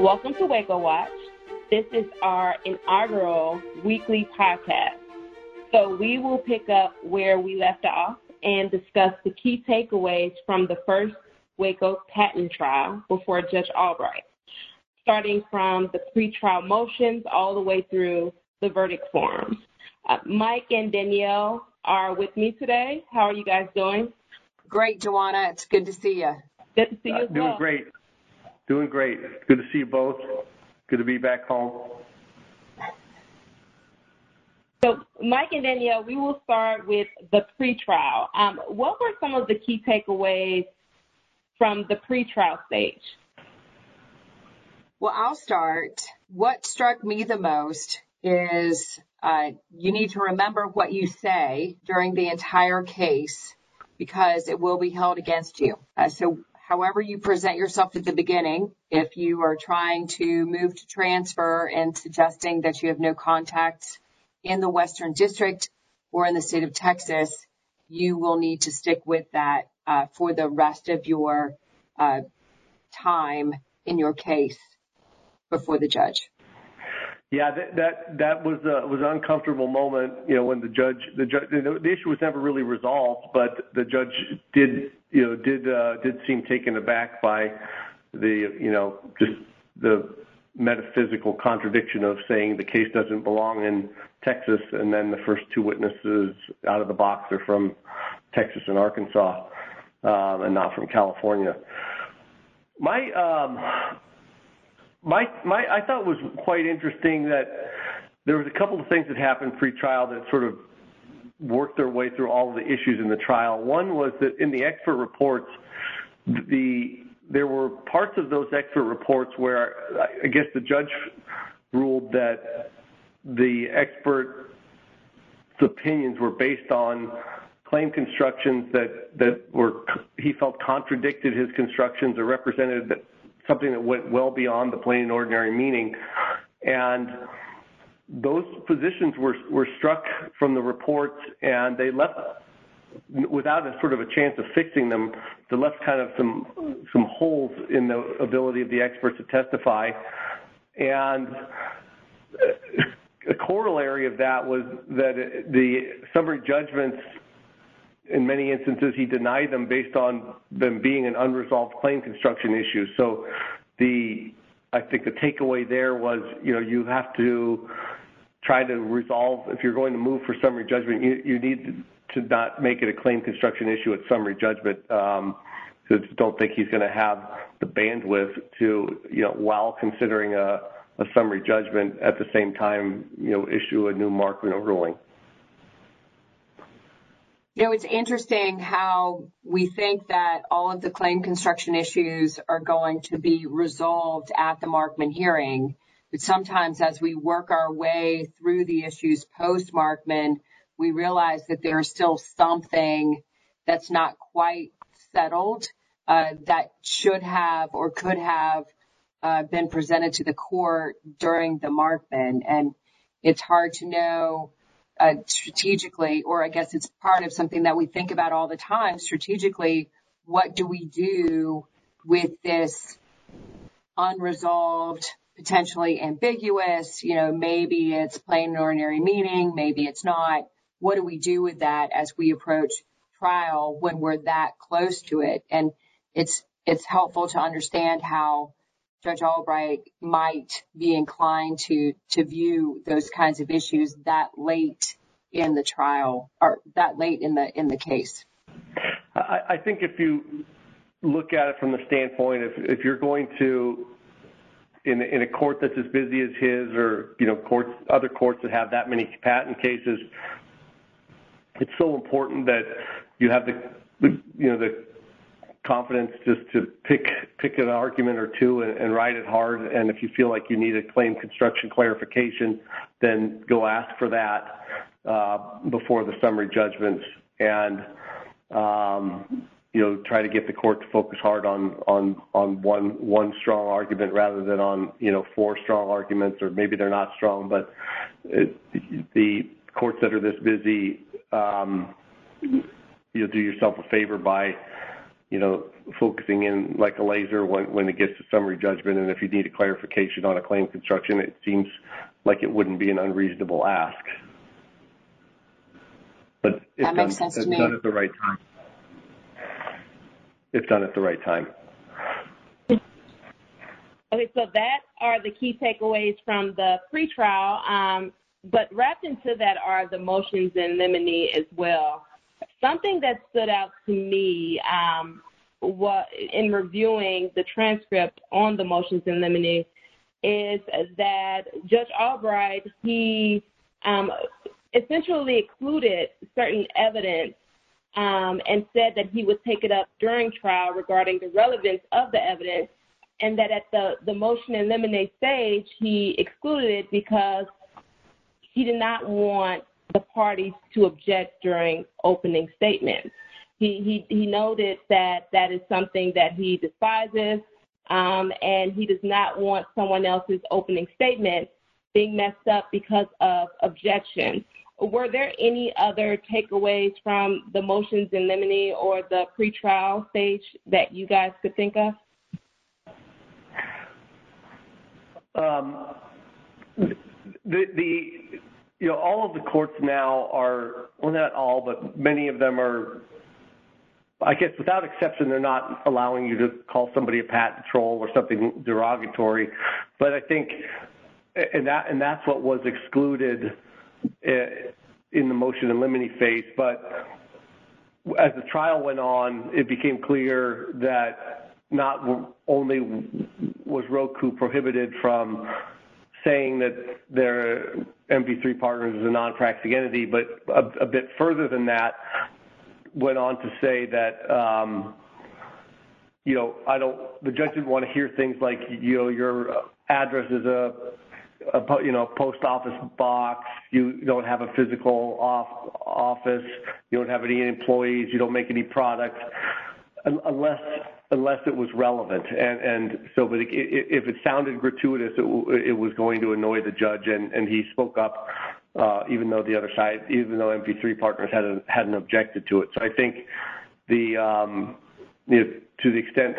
Welcome to Waco Watch. This is our inaugural weekly podcast. So we will pick up where we left off and discuss the key takeaways from the first Waco patent trial before Judge Albright, starting from the pretrial motions all the way through the verdict forms. Uh, Mike and Danielle are with me today. How are you guys doing? Great, Joanna. It's good to see you. Good to see you Uh, as doing well. great. Doing great. Good to see you both. Good to be back home. So, Mike and Danielle, we will start with the pretrial. Um, what were some of the key takeaways from the pretrial stage? Well, I'll start. What struck me the most is uh, you need to remember what you say during the entire case because it will be held against you. Uh, so, however you present yourself at the beginning, if you are trying to move to transfer and suggesting that you have no contacts in the Western District or in the state of Texas, you will need to stick with that uh, for the rest of your uh, time in your case before the judge. Yeah, that that that was a was an uncomfortable moment. You know, when the judge the judge know, the issue was never really resolved, but the judge did you know did uh, did seem taken aback by the you know just the metaphysical contradiction of saying the case doesn't belong in Texas, and then the first two witnesses out of the box are from Texas and Arkansas, um, and not from California. My um, my my I thought was quite interesting that there was a couple of things that happened pre-trial that sort of worked their way through all of the issues in the trial. One was that in the expert reports, the there were parts of those expert reports where I guess the judge ruled that the expert's opinions were based on claim constructions that that were he felt contradicted his constructions or represented that something that went well beyond the plain and ordinary meaning. And those positions were were struck from the reports and they left without a sort of a chance of fixing them. They left kind of some some holes in the ability of the experts to testify. And a corollary of that was that the summary judgments in many instances he denied them based on them being an unresolved claim construction issue so the I think the takeaway there was you know you have to try to resolve if you're going to move for summary judgment you, you need to not make it a claim construction issue at summary judgment um, because I don't think he's going to have the bandwidth to you know while considering a, a summary judgment at the same time you know issue a new Markman ruling. You know, it's interesting how we think that all of the claim construction issues are going to be resolved at the Markman hearing. But sometimes as we work our way through the issues post Markman, we realize that there's still something that's not quite settled uh, that should have or could have uh, been presented to the court during the Markman. And it's hard to know uh, strategically, or I guess it's part of something that we think about all the time strategically. What do we do with this unresolved, potentially ambiguous, you know, maybe it's plain and ordinary meaning, maybe it's not. What do we do with that as we approach trial when we're that close to it? And it's, it's helpful to understand how Judge Albright might be inclined to, to view those kinds of issues that late in the trial or that late in the, in the case. I, think if you look at it from the standpoint if, if you're going to in, a court that's as busy as his or you know courts other courts that have that many patent cases it's so important that you have the you know the, the you know the confidence just to pick pick an argument or two and, and write it hard. And if you feel like you need a claim construction clarification then go ask for that uh, before the summary judgments and um, you know try to get the court to focus hard on on on one one strong argument rather than on you know four strong arguments or maybe they're not strong but it, the courts that are this busy um, you'll do yourself a favor by you know, focusing in like a laser when, when it gets to summary judgment. And if you need a clarification on a claim construction, it seems like it wouldn't be an unreasonable ask. But it's that makes done, sense to me. done at the right time. It's done at the right time. Okay, so that are the key takeaways from the pretrial. Um, but wrapped into that are the motions in limine as well. Something that stood out to me um, in reviewing the transcript on the motions in limine is that Judge Albright, he um, essentially excluded certain evidence um, and said that he would take it up during trial regarding the relevance of the evidence and that at the, the motion in limine stage, he excluded it because he did not want the parties to object during opening statements. He, he, he noted that that is something that he despises, um, and he does not want someone else's opening statement being messed up because of objections. Were there any other takeaways from the motions in limine or the pretrial stage that you guys could think of? Um, the, the, you know, all of the courts now are, well, not all, but many of them are, I guess without exception, they're not allowing you to call somebody a patent troll or something derogatory. But I think, and that, and that's what was excluded eh, in the motion in limine phase. But as the trial went on, it became clear that not only was Roku prohibited from saying that their MV3 partners is a non-practicing entity, but a, a, bit further than that, went on to say that, um, you know, I don't, the judge didn't want to hear things like, you know, your address is a, a you know, post office box, you don't have a physical off, office, you don't have any employees, you don't make any products, unless unless it was relevant. And, and so, but if it sounded gratuitous, it, it, was going to annoy the judge, and, and he spoke up, uh, even though the other side, even though MV3 partners hadn't hadn't objected to it. So I think the um, you know, to the extent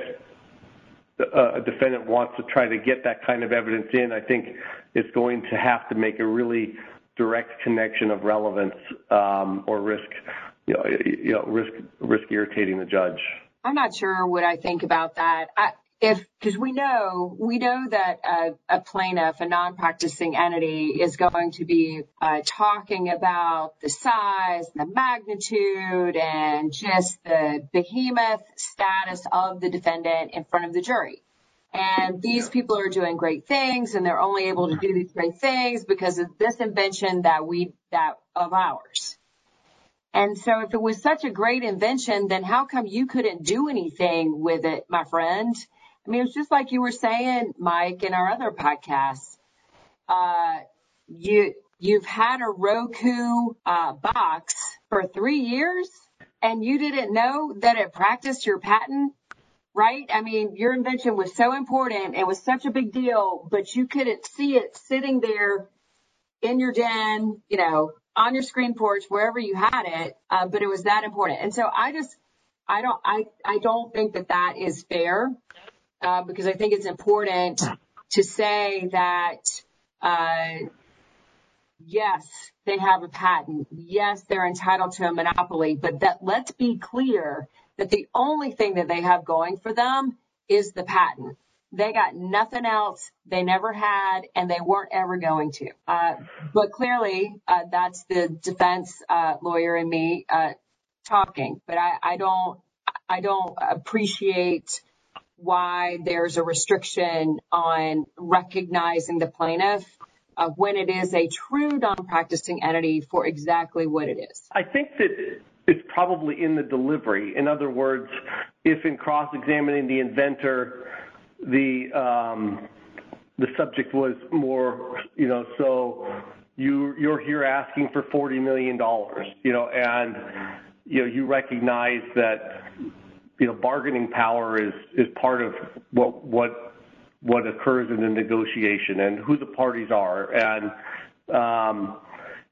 uh, a defendant wants to try to get that kind of evidence in, I think it's going to have to make a really direct connection of relevance um, or risk, you know, you know, risk risk irritating the judge. I'm not sure what I think about that. I, if because we know we know that a, a, plaintiff, a non-practicing entity, is going to be uh, talking about the size, the magnitude, and just the behemoth status of the defendant in front of the jury. And these people are doing great things, and they're only able to do these great things because of this invention that we that of ours. And so if it was such a great invention, then how come you couldn't do anything with it, my friend? I mean, it's just like you were saying, Mike, in our other podcasts. Uh, you, you've had a Roku, uh, box for three years and you didn't know that it practiced your patent, right? I mean, your invention was so important. It was such a big deal, but you couldn't see it sitting there in your den, you know, on your screen porch, wherever you had it, uh, but it was that important. And so I just, I don't, I, I don't think that that is fair, uh, because I think it's important to say that, uh, yes, they have a patent. Yes, they're entitled to a monopoly, but that let's be clear that the only thing that they have going for them is the patent. They got nothing else. They never had, and they weren't ever going to. Uh, but clearly, uh, that's the defense uh, lawyer and me uh, talking. But I, I don't, I don't appreciate why there's a restriction on recognizing the plaintiff uh, when it is a true non-practicing entity for exactly what it is. I think that it's probably in the delivery. In other words, if in cross-examining the inventor, the um, the subject was more, you know, so you you're here asking for forty million dollars, you know, and you know you recognize that you know bargaining power is is part of what what what occurs in the negotiation and who the parties are, and um,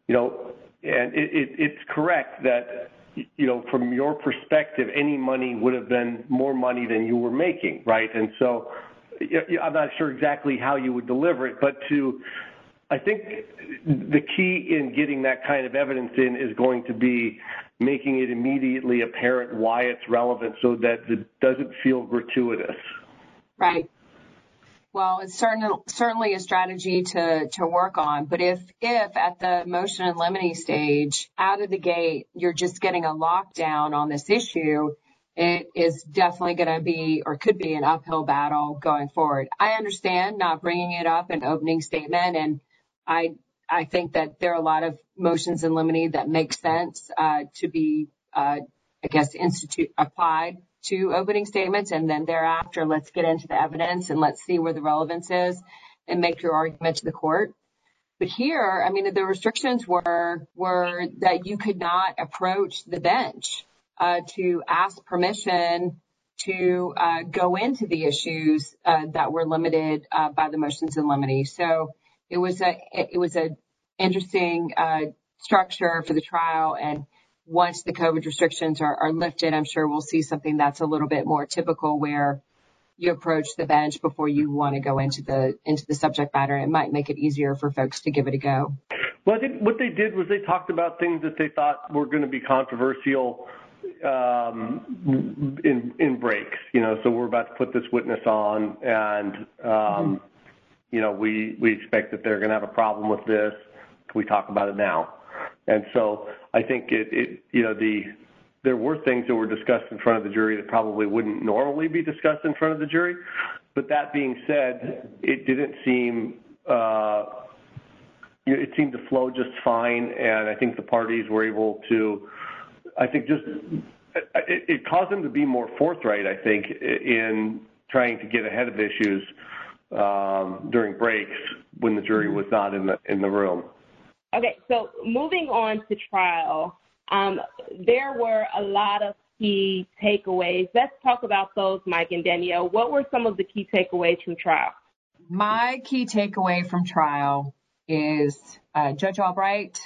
you know, and it, it, it's correct that you know, from your perspective, any money would have been more money than you were making, right? And so I'm not sure exactly how you would deliver it, but to, I think the key in getting that kind of evidence in is going to be making it immediately apparent why it's relevant so that it doesn't feel gratuitous. Right. Well, it's certain, certainly a strategy to, to work on. But if, if at the motion in limine stage, out of the gate, you're just getting a lockdown on this issue, it is definitely going to be or could be an uphill battle going forward. I understand not bringing it up in opening statement, and I I think that there are a lot of motions in limine that make sense uh, to be, uh, I guess, institute applied to opening statements, and then thereafter, let's get into the evidence and let's see where the relevance is and make your argument to the court. But here, I mean, the restrictions were that you could not approach the bench uh, to ask permission to uh, go into the issues uh, that were limited by the motions in limine. So it was a it was a interesting structure for the trial and once the COVID restrictions are, are lifted, I'm sure we'll see something that's a little bit more typical where you approach the bench before you want to go into the into the subject matter. It might make it easier for folks to give it a go. Well, I think what they did was they talked about things that they thought were going to be controversial um, in in breaks. You know, so we're about to put this witness on, and um, mm-hmm. you know, we we expect that they're going to have a problem with this. Can we talk about it now? And so I think it, it you know, the there were things that were discussed in front of the jury that probably wouldn't normally be discussed in front of the jury. But that being said, it didn't seem uh, it seemed to flow just fine, and I think the parties were able to, I think, just it, it caused them to be more forthright. I think in trying to get ahead of issues um, during breaks when the jury was not in the in the room. Okay, so moving on to trial, um, there were a lot of key takeaways. Let's talk about those, Mike and Danielle. What were some of the key takeaways from trial? My key takeaway from trial is uh, Judge Albright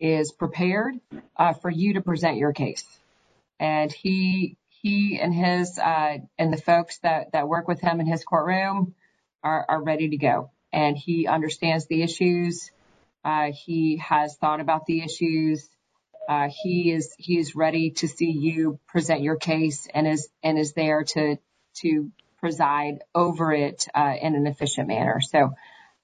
is prepared uh, for you to present your case, and he he and his uh, and the folks that that work with him in his courtroom are, are ready to go, and he understands the issues. Uh, he has thought about the issues. Uh, he is he is ready to see you present your case and is and is there to to preside over it uh, in an efficient manner. So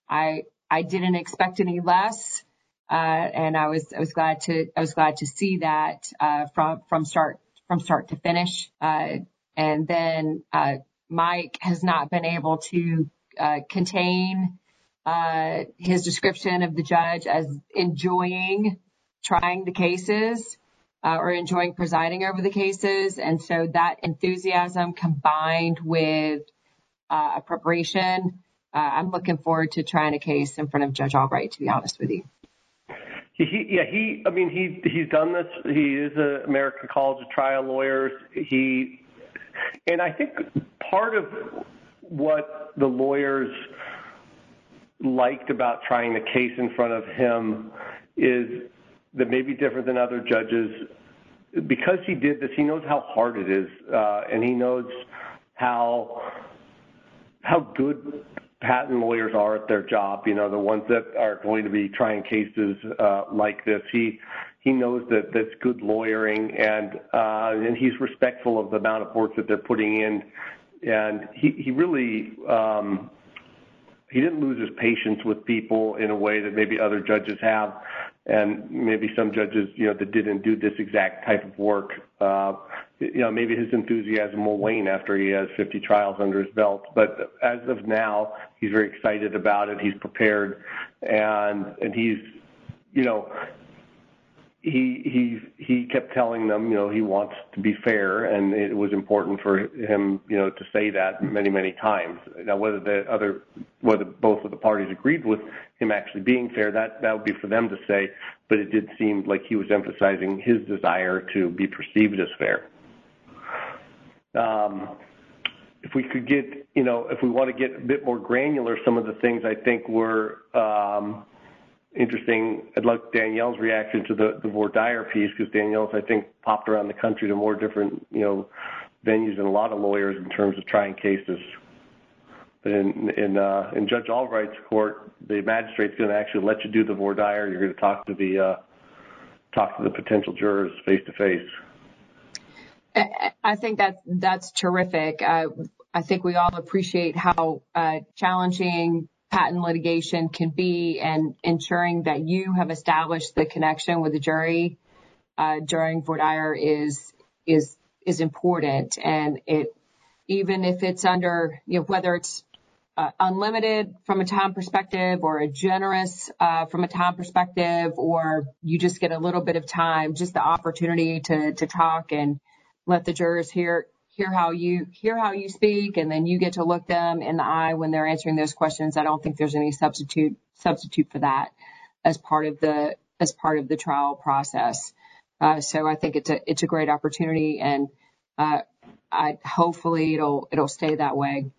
I I didn't expect any less, uh, and I was I was glad to I was glad to see that uh, from from start from start to finish. Uh, and then Mike has not been able to contain his description of the judge as enjoying trying the cases uh, or enjoying presiding over the cases. And so that enthusiasm combined with uh, a preparation, uh, I'm looking forward to trying a case in front of Judge Albright, to be honest with you. He, yeah, he, I mean, he, he's done this. He is an American College of Trial Lawyers. He, and I think part of what the lawyers liked about trying the case in front of him is that maybe different than other judges. Because he did this he knows how hard it is uh, and he knows how how good patent lawyers are at their job you know the ones that are going to be trying cases uh, like this. He he knows that that's good lawyering and uh, and he's respectful of the amount of work that they're putting in. And he he really um, he didn't lose his patience with people in a way that maybe other judges have, and maybe some judges, you know, that didn't do this exact type of work. Uh, you know, maybe his enthusiasm will wane after he has 50 trials under his belt. But as of now, he's very excited about it. He's prepared, and and he's, you know, he he he kept telling them, you know, he wants to be fair, and it was important for him, you know, to say that many many times. Now, whether the other, whether both of the parties agreed with him actually being fair, that that would be for them to say. But it did seem like he was emphasizing his desire to be perceived as fair. Um, if we could get, you know, if we want to get a bit more granular, some of the things I think were. Um, interesting. I'd like Danielle's reaction to the, the dire piece because Danielle's, I think, popped around the country to more different, you know, venues and a lot of lawyers in terms of trying cases. But in in, uh, in Judge Albright's court, the magistrate's going to actually let you do the voir dire. You're going to talk to the uh, talk to the potential jurors face to face. I think that that's terrific. Uh, I think we all appreciate how uh, challenging patent litigation can be and ensuring that you have established the connection with the jury uh, during voir dire is is is important. And it even if it's under you know whether it's uh, unlimited from a time perspective or a generous uh, from a time perspective or you just get a little bit of time just the opportunity to to talk and let the jurors hear hear how you hear how you speak and then you get to look them in the eye when they're answering those questions. I don't think there's any substitute substitute for that as part of the as part of the trial process. Uh, so I think it's a it's a great opportunity and uh, I hopefully it'll it'll stay that way.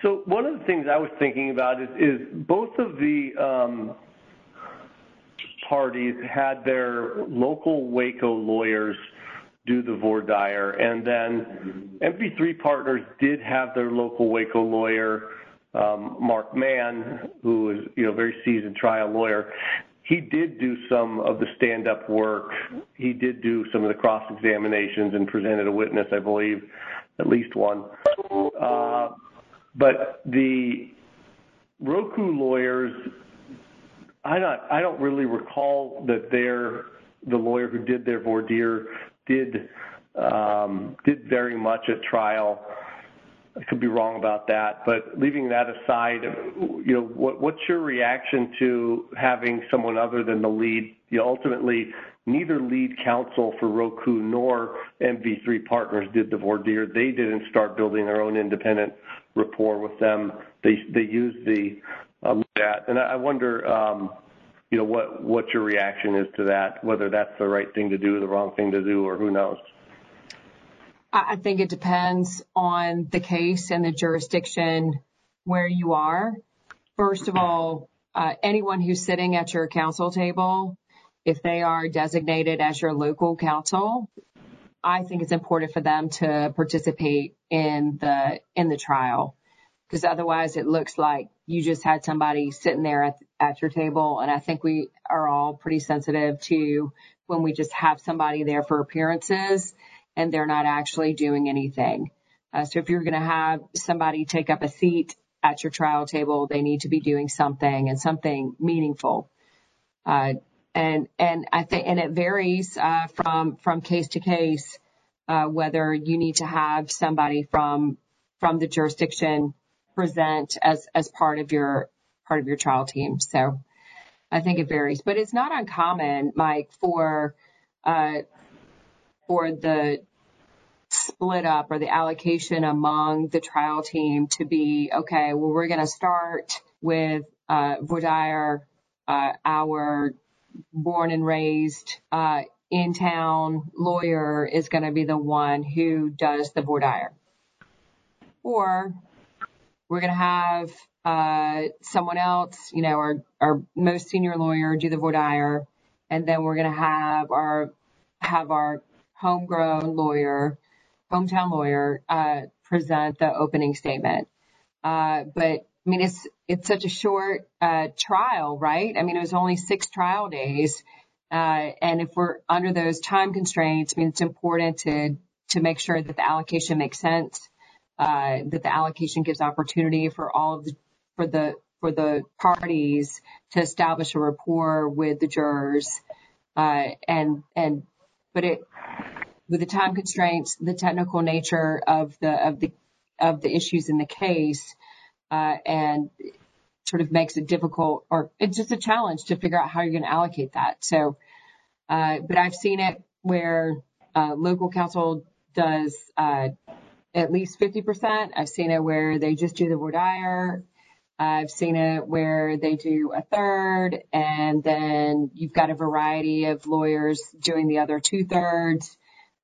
So one of the things I was thinking about is, is both of the um, parties had their local Waco lawyers do the voir dire. And then MV3 Partners did have their local Waco lawyer, um, Mark Mann, who is you know very seasoned trial lawyer. He did do some of the stand-up work. He did do some of the cross examinations and presented a witness, I believe, at least one. Uh, but the Roku lawyers, I don't, I don't really recall that they're the lawyer who did their voir dire did um, did very much at trial. I could be wrong about that, but leaving that aside, you know, what, what's your reaction to having someone other than the lead? You know, ultimately, neither lead counsel for Roku nor MV3 Partners did the voir dire. They didn't start building their own independent rapport with them. They they used the um, that, and I wonder. You know, what what your reaction is to that, whether that's the right thing to do, the wrong thing to do, or who knows? I think it depends on the case and the jurisdiction where you are. First of all, uh, anyone who's sitting at your counsel table, if they are designated as your local counsel, I think it's important for them to participate in the in the trial because otherwise it looks like you just had somebody sitting there at, at your table. And I think we are all pretty sensitive to when we just have somebody there for appearances and they're not actually doing anything. Uh, so if you're going to have somebody take up a seat at your trial table, they need to be doing something and something meaningful. Uh, and and I think and it varies uh, from from case to case uh, whether you need to have somebody from from the jurisdiction present as as part of your part of your trial team. So I think it varies, but it's not uncommon, Mike, for uh, for the split up or the allocation among the trial team to be okay. Well, we're going to start with uh, uh, our born and raised uh, in town lawyer is going to be the one who does the voir dire. Or we're going to have uh, someone else, you know, our, our most senior lawyer do the voir dire, and then we're going to have our have our homegrown lawyer, hometown lawyer, uh, present the opening statement. Uh, but I mean, it's it's such a short uh, trial, right? I mean, it was only six trial days, uh, and if we're under those time constraints, I mean, it's important to to make sure that the allocation makes sense uh, that the allocation gives opportunity for all of the for the for the parties to establish a rapport with the jurors, uh, and and but it with the time constraints, the technical nature of the of the of the issues in the case, uh, and sort of makes it difficult or it's just a challenge to figure out how you're going to allocate that. So, uh, but I've seen it where uh, local counsel does uh, at least 50%. I've seen it where they just do the voir dire. I've seen it where they do a third and then you've got a variety of lawyers doing the other two thirds.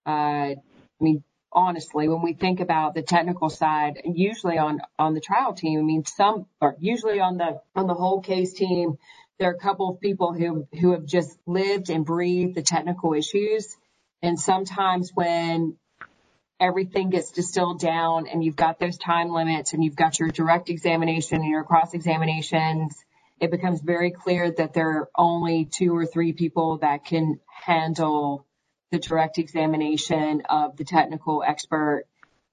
Uh, I mean, honestly, when we think about the technical side, usually on, on the trial team, I mean, some, or usually on the, on the whole case team, there are a couple of people who who have just lived and breathed the technical issues. And sometimes when everything gets distilled down and you've got those time limits and you've got your direct examination and your cross examinations, it becomes very clear that there are only two or three people that can handle the direct examination of the technical expert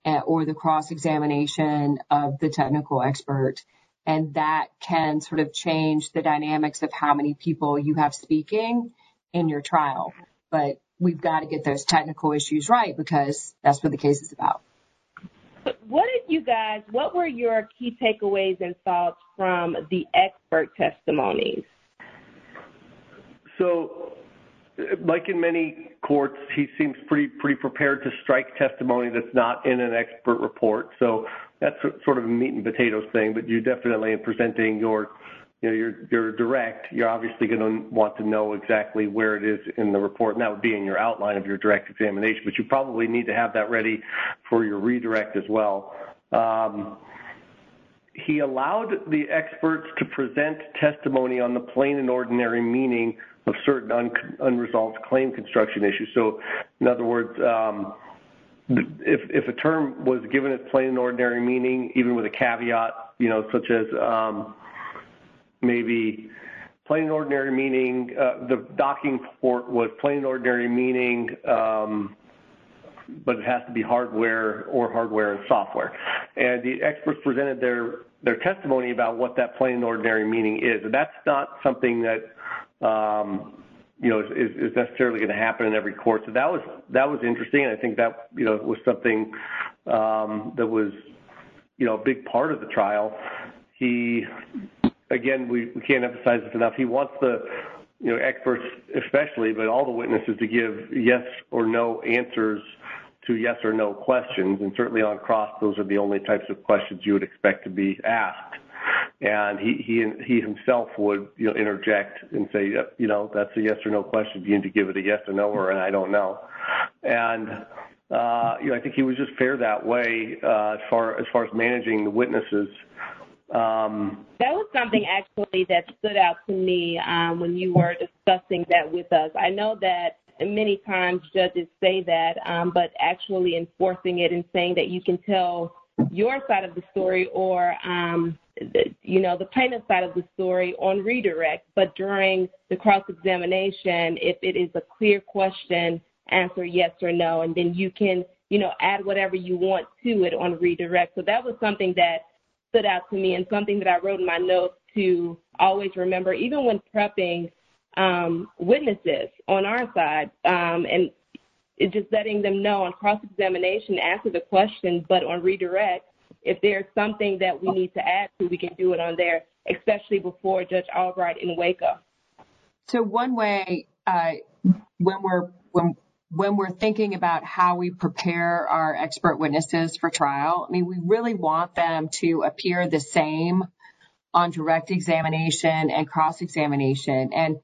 eh, or the cross examination of the technical expert. And that can sort of change the dynamics of how many people you have speaking in your trial. But we've got to get those technical issues right because that's what the case is about. What did you guys, what were your key takeaways and thoughts from the expert testimonies? So, like in many courts, he seems pretty pretty prepared to strike testimony that's not in an expert report. So that's sort of a meat and potatoes thing. But you definitely, in presenting your you know, you're, direct, you're obviously going to want to know exactly where it is in the report, and that would be in your outline of your direct examination, but you probably need to have that ready for your redirect as well. Um, he allowed the experts to present testimony on the plain and ordinary meaning of certain un- unresolved claim construction issues. So, in other words, um, if, if a term was given its plain and ordinary meaning, even with a caveat, you know, such as um, maybe plain and ordinary meaning, uh, the docking port was plain and ordinary meaning, um, but it has to be hardware or hardware and software. And the experts presented their their testimony about what that plain and ordinary meaning is. And that's not something that um, you know is, is necessarily going to happen in every court. So that was that was interesting. And I think that you know was something um, that was you know a big part of the trial. He again, we, we can't emphasize this enough. He wants the you know experts, especially, but all the witnesses to give yes or no answers to yes or no questions. And certainly on cross, those are the only types of questions you would expect to be asked. And he he he himself would you know interject and say, you know, that's a yes or no question. You need to give it a yes or no or an I don't know. And uh, you know, I think he was just fair that way uh, as far as far as managing the witnesses. Um, that was something actually that stood out to me um, when you were discussing that with us. I know that many times judges say that, um, but actually enforcing it and saying that you can tell your side of the story or um, the, you know the plaintiff side of the story on redirect, but during the cross examination, if it is a clear question, answer yes or no, and then you can you know add whatever you want to it on redirect. So that was something that stood out to me and something that I wrote in my notes to always remember, even when prepping um, witnesses on our side, um, and just letting them know on cross examination, answer the question, but on redirect, if there's something that we need to add to, we can do it on there, especially before Judge Albright in Waco. So one way uh, when we're when when we're thinking about how we prepare our expert witnesses for trial, I mean, we really want them to appear the same on direct examination and cross examination. And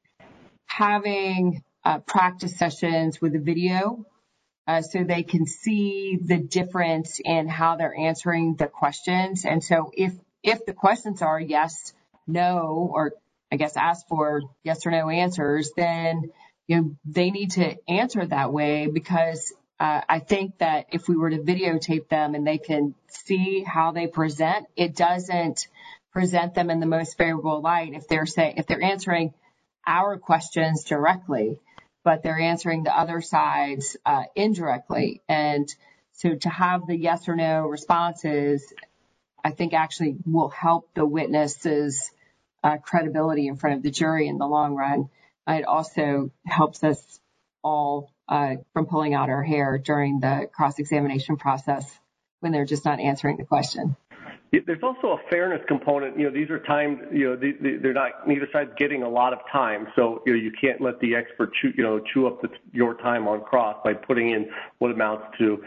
having uh, practice sessions with a video uh, so they can see the difference in how they're answering the questions. And so if if the questions are yes, no, or I guess ask for yes or no answers, then you know, they need to answer that way because uh, I think that if we were to videotape them and they can see how they present, it doesn't present them in the most favorable light if they're saying if they're answering our questions directly, but they're answering the other sides uh, indirectly. And so to have the yes or no responses, I think actually will help the witnesses' uh, credibility in front of the jury in the long run. It also helps us all uh, from pulling out our hair during the cross-examination process when they're just not answering the question. There's also a fairness component. You know, these are times. You know, they're not neither side's getting a lot of time, so you know you can't let the expert chew, you know, chew up the, your time on cross by putting in what amounts to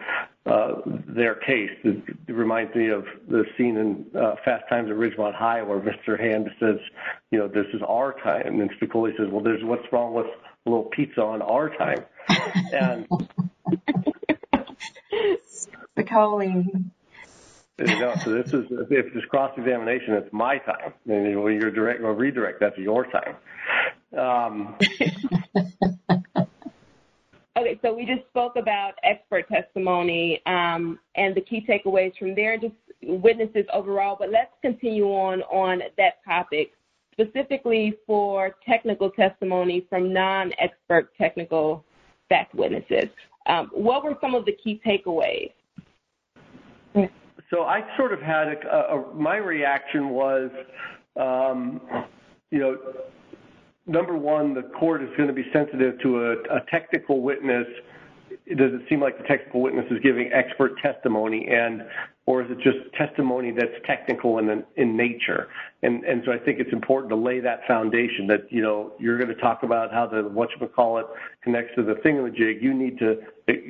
uh, their case. It, it reminds me of the scene in uh, Fast Times at Ridgemont High where Mr. Hand says, you know, this is our time, and Spicoli says, well, there's what's wrong with a little pizza on our time, and Spicoli You know, so this is if it's cross examination, it's my time, and when you're direct or redirect, that's your time. Um, okay, so we just spoke about expert testimony um, and the key takeaways from there, just witnesses overall. But let's continue on on that topic, specifically for technical testimony from non-expert technical fact witnesses. Um, what were some of the key takeaways? So I sort of had a, a my reaction was, um, you know, number one, the court is going to be sensitive to a, a technical witness. Does it seem like the technical witness is giving expert testimony, and or is it just testimony that's technical in in nature? And and so I think it's important to lay that foundation that you know you're going to talk about how the what you call it connects to the thingamajig. You need to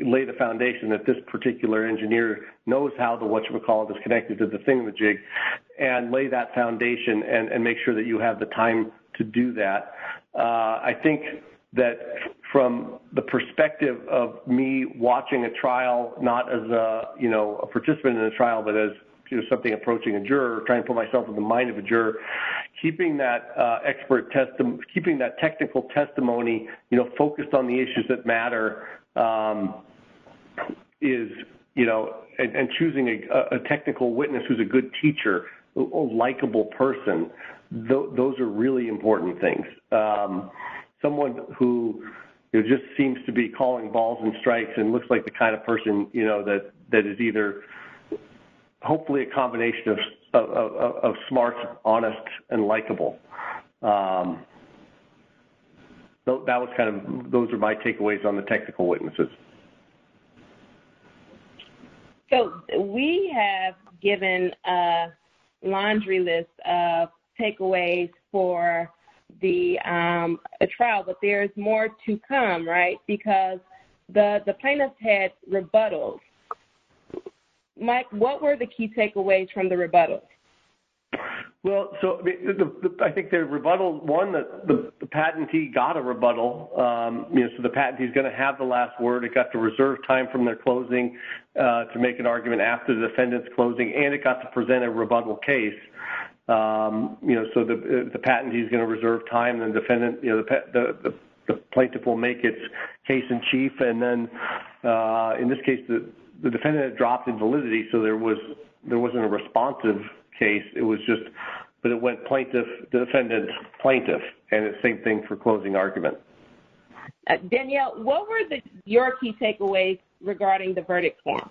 lay the foundation that this particular engineer knows how the what you call it is connected to the thingamajig, and lay that foundation and and make sure that you have the time to do that. Uh, I think that from the perspective of me watching a trial, not as a you know a participant in a trial, but as you know, something approaching a juror, trying to put myself in the mind of a juror, keeping that uh, expert testimony, keeping that technical testimony, you know, focused on the issues that matter, um, is you know, and, and choosing a, a technical witness who's a good teacher, a, likable person. Th- those are really important things. Um, someone who you know, just seems to be calling balls and strikes and looks like the kind of person you know that that is either hopefully a combination of of, of, of smart, honest, and likable. Um, that was kind of those are my takeaways on the technical witnesses. So we have given a laundry list of takeaways for the um, trial, but there's more to come, right? Because the the plaintiffs had rebuttals. Mike, what were the key takeaways from the rebuttals? Well, so the, the, I think the rebuttal one that the, the patentee got a rebuttal. Um, you know, so the patentee is going to have the last word. It got to reserve time from their closing uh, to make an argument after the defendant's closing, and it got to present a rebuttal case. Um, you know, so the the patentee is going to reserve time, and the defendant, you know, the the, plaintiff will make its case in chief, and then uh, in this case, the the defendant had dropped invalidity, so there was there wasn't a responsive case. It was just, but it went plaintiff, defendant, plaintiff, and the same thing for closing argument. Uh, Danielle, what were the, your key takeaways regarding the verdict form?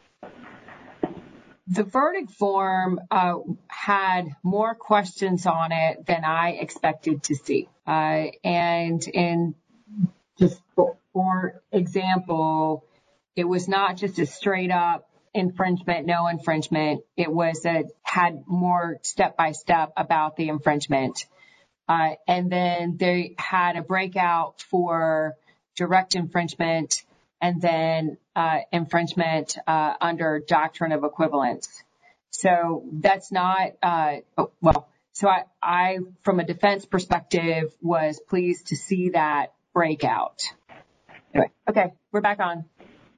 The verdict form uh, had more questions on it than I expected to see. Uh, and in just for, for example, it was not just a straight up infringement, no infringement. It was a had more step by step about the infringement. Uh, and then they had a breakout for direct infringement and then uh, infringement uh, under doctrine of equivalents. So that's not uh, oh, well. So I, I, from a defense perspective, was pleased to see that breakout. Anyway, okay, we're back on.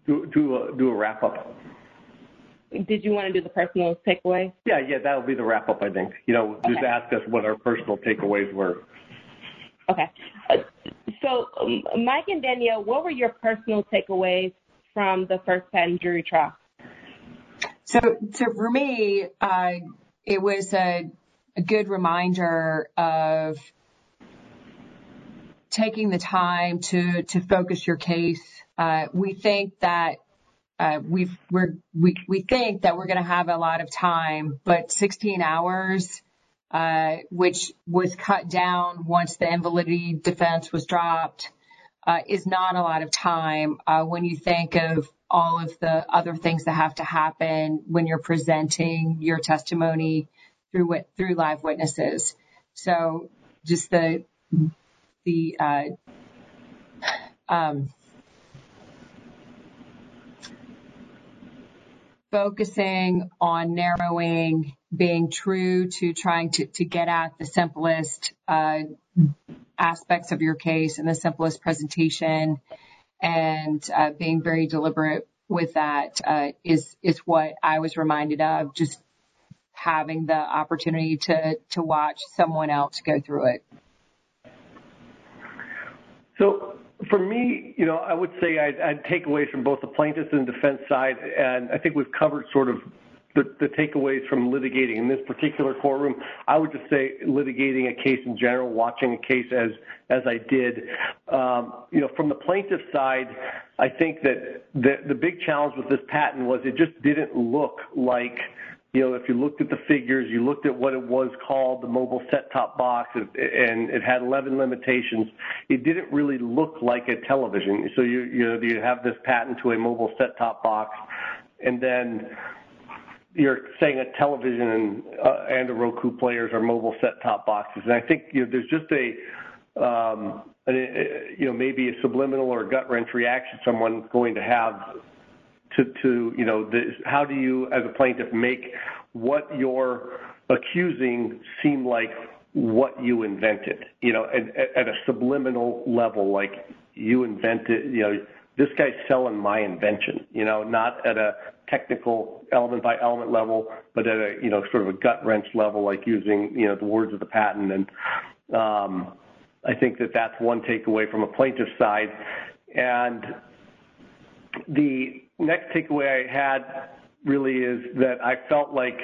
Do do a, do a wrap up. Did you want to do the personal takeaway? Yeah, yeah, that'll be the wrap up. I think. You know, just ask us what our personal takeaways were. Okay. So, um, Mike and Danielle, what were your personal takeaways from the first patent jury trial? So, so for me, uh, it was a, a good reminder of taking the time to to focus your case. Uh, we think that uh, we're we we think that we're going to have a lot of time, but 16 hours uh, which was cut down once the invalidity defense was dropped, uh, is not a lot of time uh, when you think of all of the other things that have to happen when you're presenting your testimony through through live witnesses. So just the the uh, um, focusing on narrowing, being true to trying to, to get at the simplest uh, aspects of your case and the simplest presentation, and uh, being very deliberate with that uh, is is what I was reminded of. Just having the opportunity to, to watch someone else go through it? So for me, you know, I would say I'd, I'd take away from both the plaintiffs and defense side, and I think we've covered sort of the, the takeaways from litigating in this particular courtroom. I would just say litigating a case in general, watching a case as as I did. Um, you know, from the plaintiff side, I think that the the big challenge with this patent was it just didn't look like you know, if you looked at the figures, you looked at what it was called, the mobile set-top box, and it had 11 limitations. It didn't really look like a television. So you you know you have this patent to a mobile set-top box, and then you're saying a television and uh, and a Roku players are mobile set-top boxes. And I think you know there's just a um, an, you know maybe a subliminal or a gut wrench reaction someone's going to have to, to you know, the, how do you, as a plaintiff, make what you're accusing seem like what you invented, you know, at, at a subliminal level, like you invented, you know, this guy's selling my invention, you know, not at a technical element by element level, but at a, you know, sort of a gut wrench level, like using, you know, the words of the patent. And um, I think that that's one takeaway from a plaintiff's side. And the next takeaway I had really is that I felt like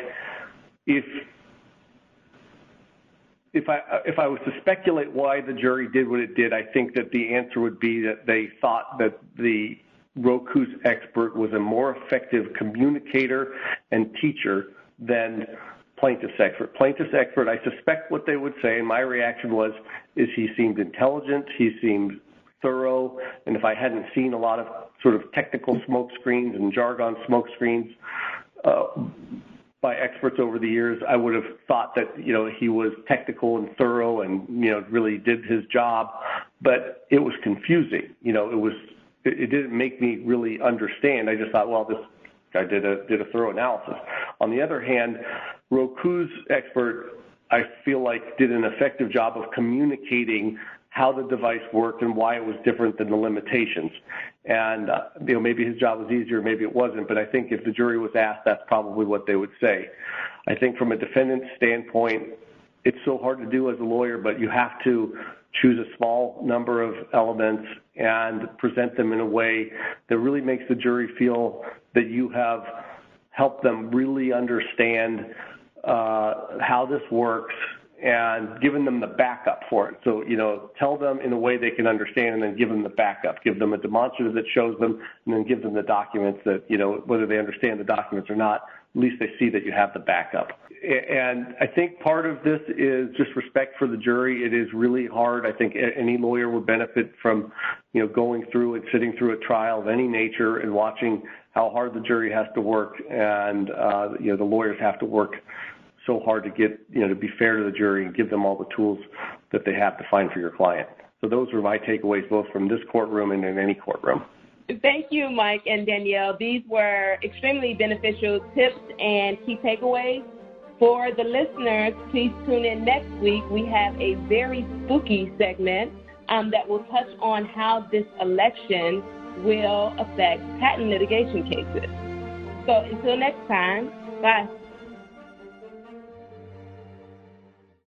if if I if I was to speculate why the jury did what it did, I think that the answer would be that they thought that the Roku's expert was a more effective communicator and teacher than plaintiff's expert. Plaintiff's expert, I suspect what they would say, and my reaction was, is he seemed intelligent, he seemed thorough, and if I hadn't seen a lot of sort of technical smoke screens and jargon smoke screens uh, by experts over the years, I would have thought that you know he was technical and thorough and you know really did his job, but it was confusing. You know, it was it, it didn't make me really understand. I just thought, well, this guy did a did a thorough analysis. On the other hand, Roku's expert I feel like did an effective job of communicating how the device worked and why it was different than the limitations. And uh, you know, maybe his job was easier, maybe it wasn't. But I think if the jury was asked, that's probably what they would say. I think from a defendant's standpoint, it's so hard to do as a lawyer, but you have to choose a small number of elements and present them in a way that really makes the jury feel that you have helped them really understand uh, how this works and giving them the backup for it. So, you know, tell them in a way they can understand and then give them the backup. Give them a demonstrative that shows them and then give them the documents that, you know, whether they understand the documents or not, at least they see that you have the backup. And I think part of this is just respect for the jury. It is really hard. I think any lawyer would benefit from, you know, going through and sitting through a trial of any nature and watching how hard the jury has to work and, uh, you know, the lawyers have to work so hard to get, you know, to be fair to the jury and give them all the tools that they have to find for your client. So those were my takeaways, both from this courtroom and in any courtroom. Thank you, Mike and Danielle. These were extremely beneficial tips and key takeaways. For the listeners, please tune in next week. We have a very spooky segment um, that will touch on how this election will affect patent litigation cases. So until next time, bye.